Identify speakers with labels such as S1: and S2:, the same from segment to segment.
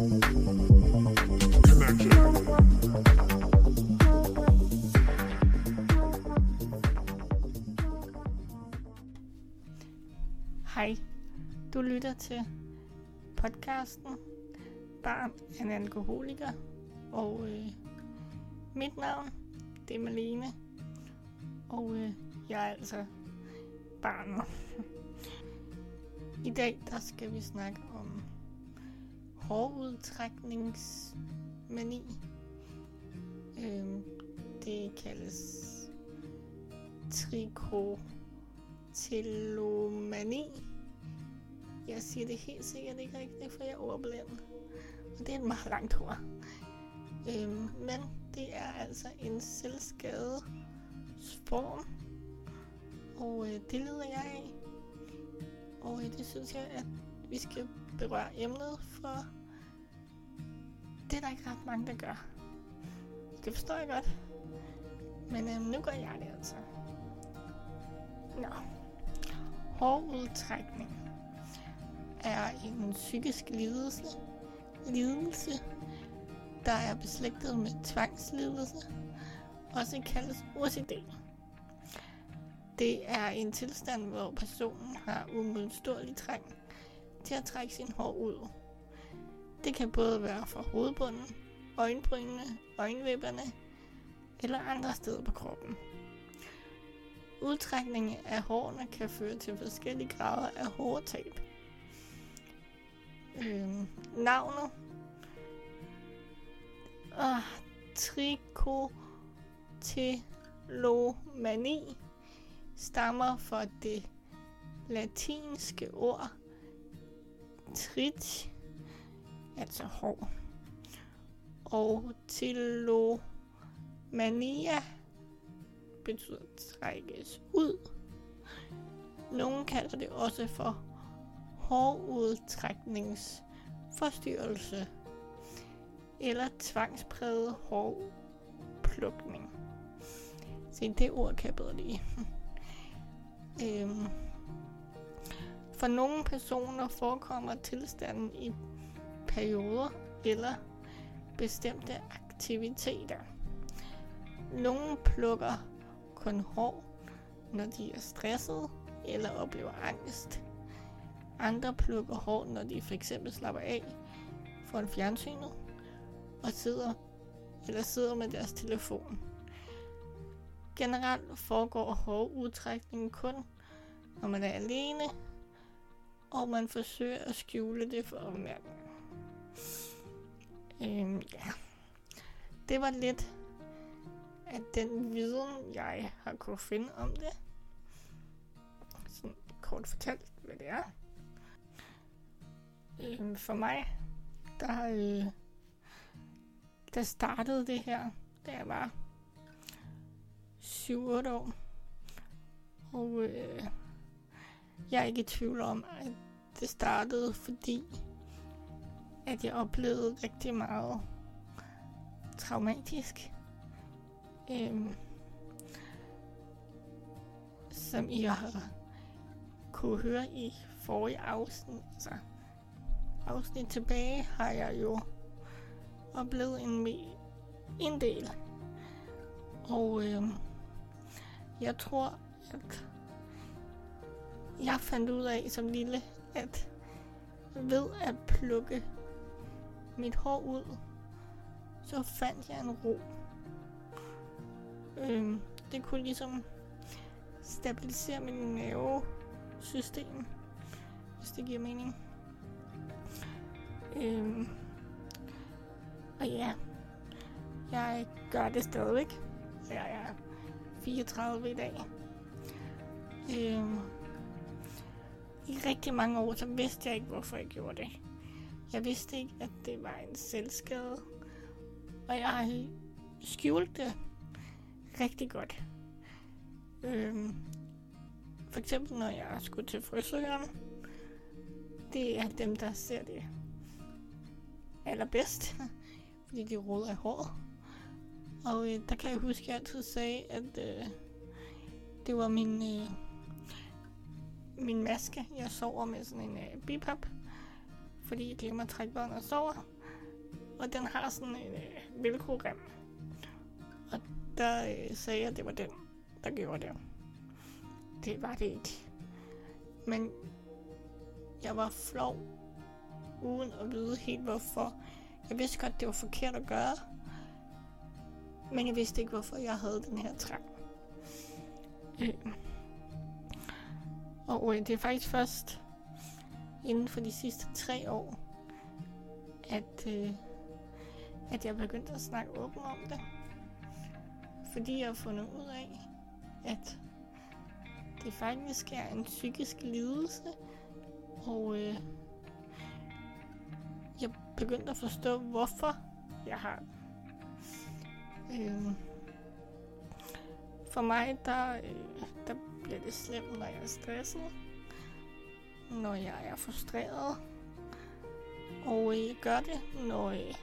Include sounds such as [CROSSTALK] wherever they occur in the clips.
S1: Hej, du lytter til podcasten Barn af en alkoholiker, og øh, mit navn det er Malene, og øh, jeg er altså barnet. I dag der skal vi snakke om hårudtrækningsmani. Øhm, det kaldes trikotillomani. Jeg siger det helt sikkert ikke rigtigt, for jeg er ordblind. Og det er et meget langt ord. Øhm, men det er altså en selvskadesform, og øh, det lider jeg af. Og øh, det synes jeg, at vi skal berøre emnet, for det er der ikke ret mange, der gør. Det forstår jeg godt. Men øhm, nu gør jeg det altså. Nå. Hårudtrækning er en psykisk lidelse, lidelse, der er beslægtet med tvangslidelse, også kaldes OCD. Det er en tilstand, hvor personen har umodståelig trang til at trække sin hår ud. Det kan både være fra hovedbunden, øjenbrynene, øjenvipperne eller andre steder på kroppen. Udtrækning af hårene kan føre til forskellige grader af hårtab. Øh, navnet Ah, trikotelomani stammer fra det latinske ord trit, altså hår, og telomania betyder trækkes ud. Nogle kalder det også for hårudtrækningsforstyrrelse eller tvangspræget hårplukning. Se, det ord kan jeg bedre lide. [LAUGHS] øhm. For nogle personer forekommer tilstanden i perioder eller bestemte aktiviteter. Nogle plukker kun hår, når de er stressede eller oplever angst. Andre plukker hår, når de f.eks. slapper af foran fjernsynet og sidder eller sidder med deres telefon. Generelt foregår hårudtrækningen kun, når man er alene, og man forsøger at skjule det for omverdenen. Øhm, ja. Det var lidt af den viden, jeg har kunne finde om det. Sådan kort fortalt, hvad det er. Øhm, for mig, der øh, der startede det her, da jeg var 7-8 år. Og øh, jeg er ikke i tvivl om, at det startede, fordi at jeg oplevede rigtig meget traumatisk. Øhm, som I har kunne høre i forrige afsnit, altså afsnit tilbage, har jeg jo oplevet en, en del. Og øhm, jeg tror, at jeg fandt ud af som lille, at ved at plukke mit hår ud, så fandt jeg en ro. Øhm, det kunne ligesom stabilisere min nervesystem, hvis det giver mening. Øhm, og ja, jeg gør det stadigvæk. Jeg er 34 i dag. Øhm, I rigtig mange år, så vidste jeg ikke, hvorfor jeg gjorde det. Jeg vidste ikke, at det var en selvskade. Og jeg har skjult det rigtig godt. Øhm, for eksempel, når jeg skulle til frisøren. Det er dem, der ser det allerbedst [LAUGHS] fordi de råder i håret. Og øh, der kan jeg huske, at jeg altid sagde, at øh, det var min, øh, min maske. Jeg sover med sådan en øh, bipap, fordi jeg glemmer at trække børn og sover. og den har sådan en øh, velcro-rem. Og der øh, sagde jeg, at det var den, der gjorde det. Det var det ikke. Men jeg var flov, uden at vide helt hvorfor. Jeg vidste godt, det var forkert at gøre. Men jeg vidste ikke, hvorfor jeg havde den her trang. Øh. Og øh, det er faktisk først inden for de sidste tre år, at, øh, at jeg begyndte at snakke åbent om det. Fordi jeg har fundet ud af, at det faktisk er en psykisk lidelse, og øh, jeg begyndte at forstå, hvorfor jeg har øh, For mig, der, øh, der bliver det slemt, når jeg er stresset, når jeg er frustreret, og øh, jeg gør det, når, øh,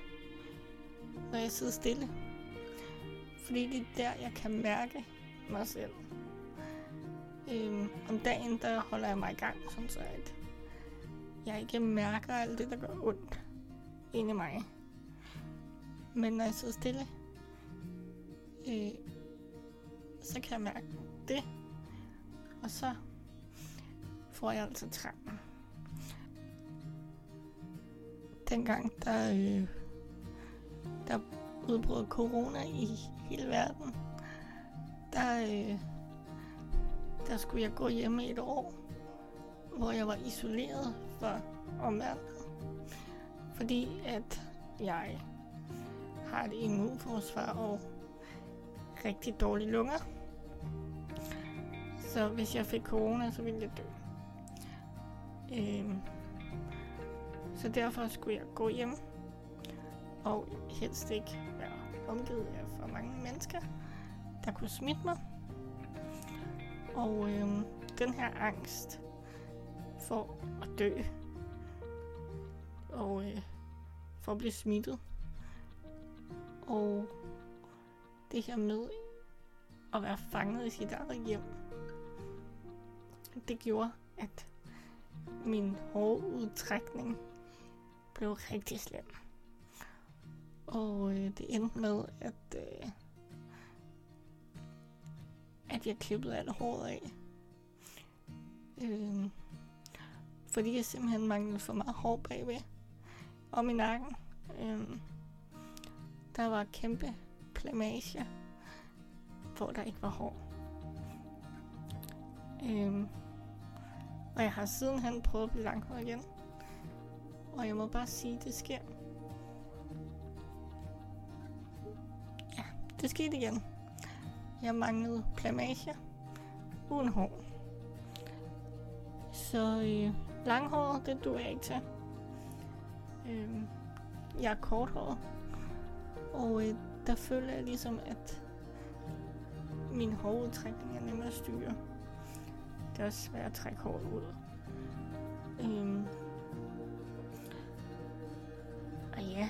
S1: når jeg sidder stille. Fordi det er der, jeg kan mærke mig selv. Øhm, om dagen, der holder jeg mig i gang, sådan så at jeg ikke mærker alt det, der gør ondt inde i mig. Men når jeg sidder stille, øh, så kan jeg mærke det. Og så får jeg altså trangen. Dengang, der, øh, der udbrød corona i hele verden, der, øh, der skulle jeg gå hjemme i et år, hvor jeg var isoleret fra omverdenen. Fordi at jeg har et immunforsvar og rigtig dårlige lunger. Så hvis jeg fik corona, så ville jeg dø. Øhm, så derfor skulle jeg gå hjem og helst ikke være omgivet af for mange mennesker, der kunne smitte mig. Og øhm, den her angst for at dø og øh, for at blive smittet og det her med at være fanget i sit eget hjem, det gjorde, min hårudtrækning blev rigtig slem. Og øh, det endte med, at, øh, at jeg klippede alt håret af. Øh, fordi jeg simpelthen manglede for meget hår bagved. Om i nakken. Øh, der var kæmpe plamager, hvor der ikke var hår. Øh, og jeg har sidenhen prøvet at blive langhåret igen. Og jeg må bare sige, at det sker. Ja, det skete igen. Jeg manglede plamage uden hår. Så øh, langhåret, det duer jeg ikke til. Øh, jeg er korthåret. Og øh, der føler jeg ligesom, at min hårudtrækning er nemmere at styre. Det er også svært at trække håret ud. Øhm. Og ja,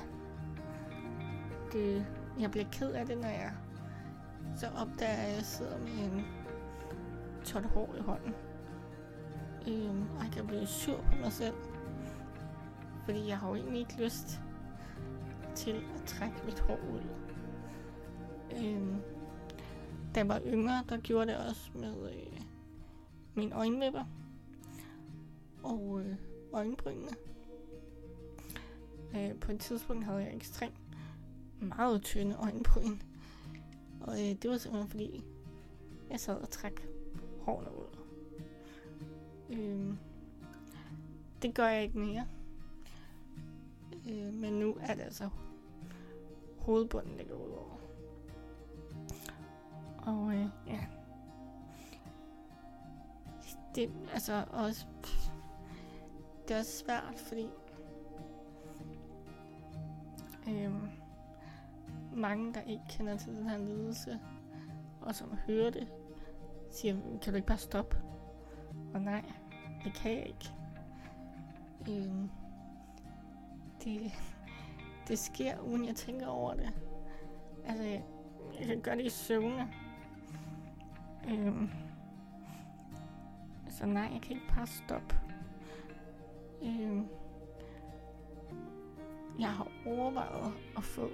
S1: det, jeg bliver ked af det, når jeg så opdager, at jeg sidder med en tot hår i hånden. Øhm, og jeg kan blive sur på mig selv. Fordi jeg har jo egentlig ikke lyst til at trække mit hår ud. Øhm, da jeg var yngre, der gjorde det også med øh, mine øjenvipper og øh, øjenbrynene. Øh, på et tidspunkt havde jeg ekstremt meget tynde øjenbryn. Og øh, det var simpelthen fordi, jeg sad og trak hårene ud. Øh, det gør jeg ikke mere. Øh, men nu er det altså hovedbunden, der går ud over. Og øh, ja. Det altså også... Det er også svært, fordi... øhm, mange, der ikke kender til den her lidelse, og som hører det, siger, kan du ikke bare stoppe? Og nej, det kan jeg ikke. Øhm, det, det sker, uden jeg tænker over det. Altså, jeg, jeg kan gøre det i søvne. Øhm, så nej, jeg kan ikke bare stoppe. Øh, Jeg har overvejet at få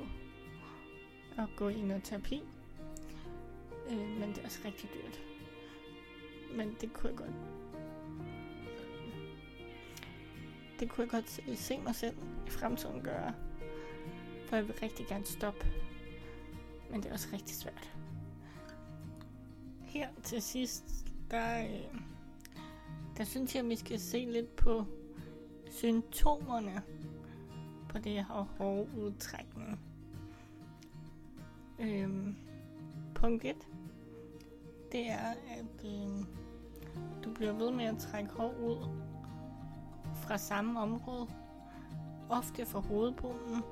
S1: at gå i noget terapi. Øh, men det er også rigtig dyrt. Men det kunne jeg godt det kunne jeg godt se, se mig selv i fremtiden gøre. For jeg vil rigtig gerne stoppe. Men det er også rigtig svært. Her til sidst, der, øh, der synes jeg, at vi skal se lidt på symptomerne på det her hårde udtrækning. Øhm, punkt 1, det er, at øhm, du bliver ved med at trække hår ud fra samme område, ofte fra hovedbunden,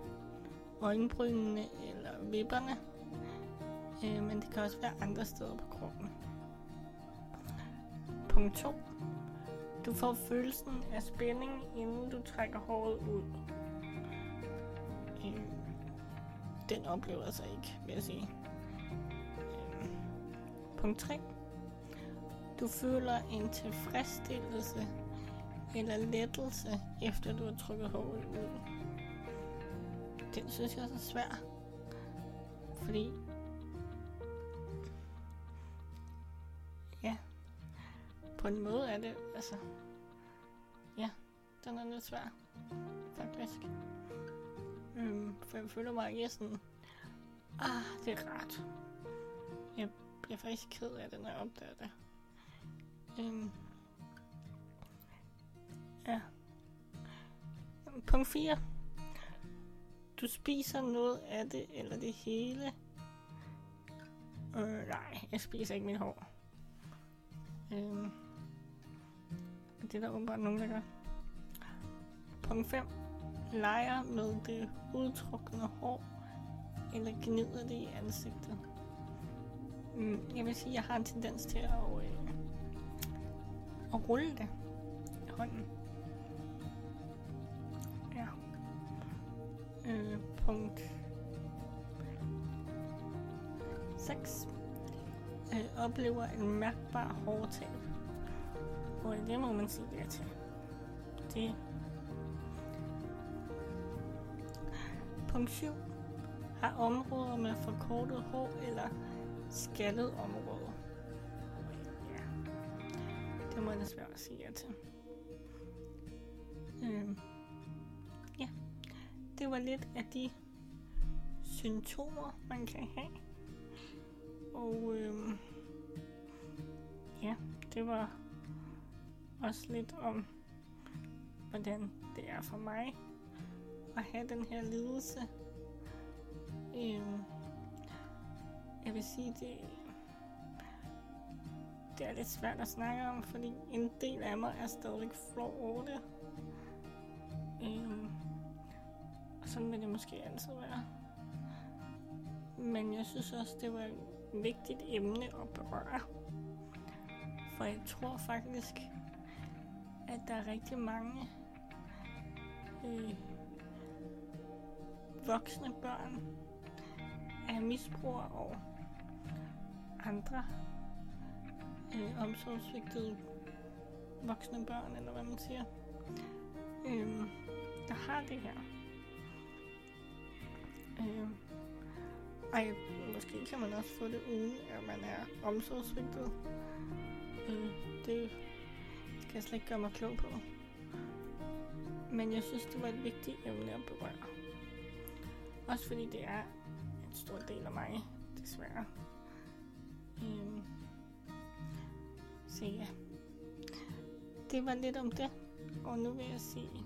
S1: øjenbrynene eller vipperne, øh, men det kan også være andre steder på kroppen. Punkt 2. Du får følelsen af spænding, inden du trækker håret ud. Øh, den oplever jeg så ikke, vil jeg sige. Øh, punkt 3. Du føler en tilfredsstillelse eller lettelse, efter du har trykket håret ud. Den synes jeg er så svær. Fordi... På en måde er det, altså... Ja, den er lidt svær. Faktisk. Øhm, for jeg føler mig ikke sådan... Ah, det er rart. Jeg bliver faktisk ked af det, når jeg opdager det. Øhm, Ja. Punkt 4. Du spiser noget af det, eller det hele. Øh, nej, jeg spiser ikke mit hår. Øhm, det er der åbenbart nogen, der gør. Punkt 5. Leger med det udtrukne hår, eller gnider det i ansigtet. Mm, jeg vil sige, at jeg har en tendens til at, øh, at rulle det i hånden. Øh, punkt 6. Øh, oplever en mærkbar hårdtab. Og det må man sige det til. Det. Punkt 7. Har områder med forkortet hår eller skaldet område. Ja. Det må jeg desværre sige ja til. Øh det var lidt af de symptomer, man kan have. Og øhm, ja, det var også lidt om, hvordan det er for mig at have den her lidelse. Øhm, jeg vil sige, det, det er lidt svært at snakke om, fordi en del af mig er stadig flov over det. Øhm, sådan vil det måske altid være. Men jeg synes også, det var et vigtigt emne at berøre. For jeg tror faktisk, at der er rigtig mange øh, voksne børn af misbrugere og andre øh, omsorgsvigtede voksne børn, eller hvad man siger, øh, der har det her. Øh, ej, måske kan man også få det uden, at man er omsorgsvigtet. Øh, det kan jeg slet ikke gøre mig klog på. Men jeg synes, det var et vigtigt emne at berøre. Også fordi det er en stor del af mig, desværre. Øhm. så ja. Det var lidt om det. Og nu vil jeg sige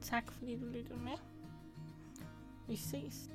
S1: tak, fordi du lyttede med. Vi ses.